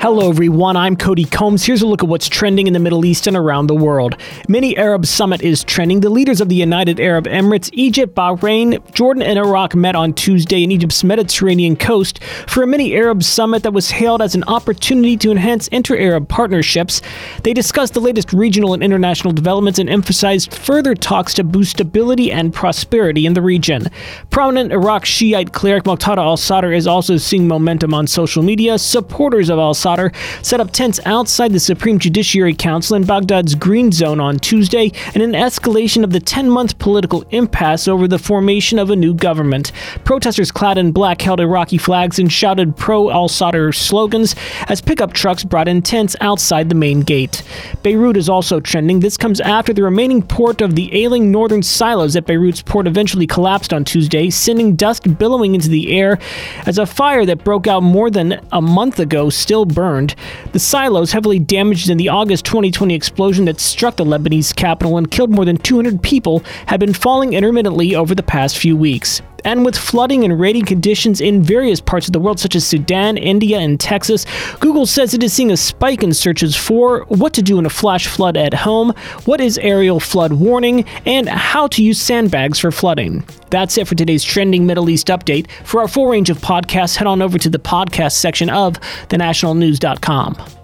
Hello, everyone. I'm Cody Combs. Here's a look at what's trending in the Middle East and around the world. Mini Arab Summit is trending. The leaders of the United Arab Emirates, Egypt, Bahrain, Jordan, and Iraq met on Tuesday in Egypt's Mediterranean coast for a mini Arab summit that was hailed as an opportunity to enhance inter Arab partnerships. They discussed the latest regional and international developments and emphasized further talks to boost stability and prosperity in the region. Prominent Iraq Shiite cleric Muqtada al Sadr is also seeing momentum on social media. Supporters of al Sadr Sadr set up tents outside the Supreme Judiciary Council in Baghdad's Green Zone on Tuesday in an escalation of the 10 month political impasse over the formation of a new government. Protesters clad in black held Iraqi flags and shouted pro al Sadr slogans as pickup trucks brought in tents outside the main gate. Beirut is also trending. This comes after the remaining port of the ailing northern silos at Beirut's port eventually collapsed on Tuesday, sending dust billowing into the air as a fire that broke out more than a month ago still burned. The silos, heavily damaged in the August 2020 explosion that struck the Lebanese capital and killed more than 200 people, had been falling intermittently over the past few weeks. And with flooding and rainy conditions in various parts of the world, such as Sudan, India, and Texas, Google says it is seeing a spike in searches for what to do in a flash flood at home, what is areal flood warning, and how to use sandbags for flooding. That's it for today's trending Middle East update. For our full range of podcasts, head on over to the podcast section of thenationalnews.com.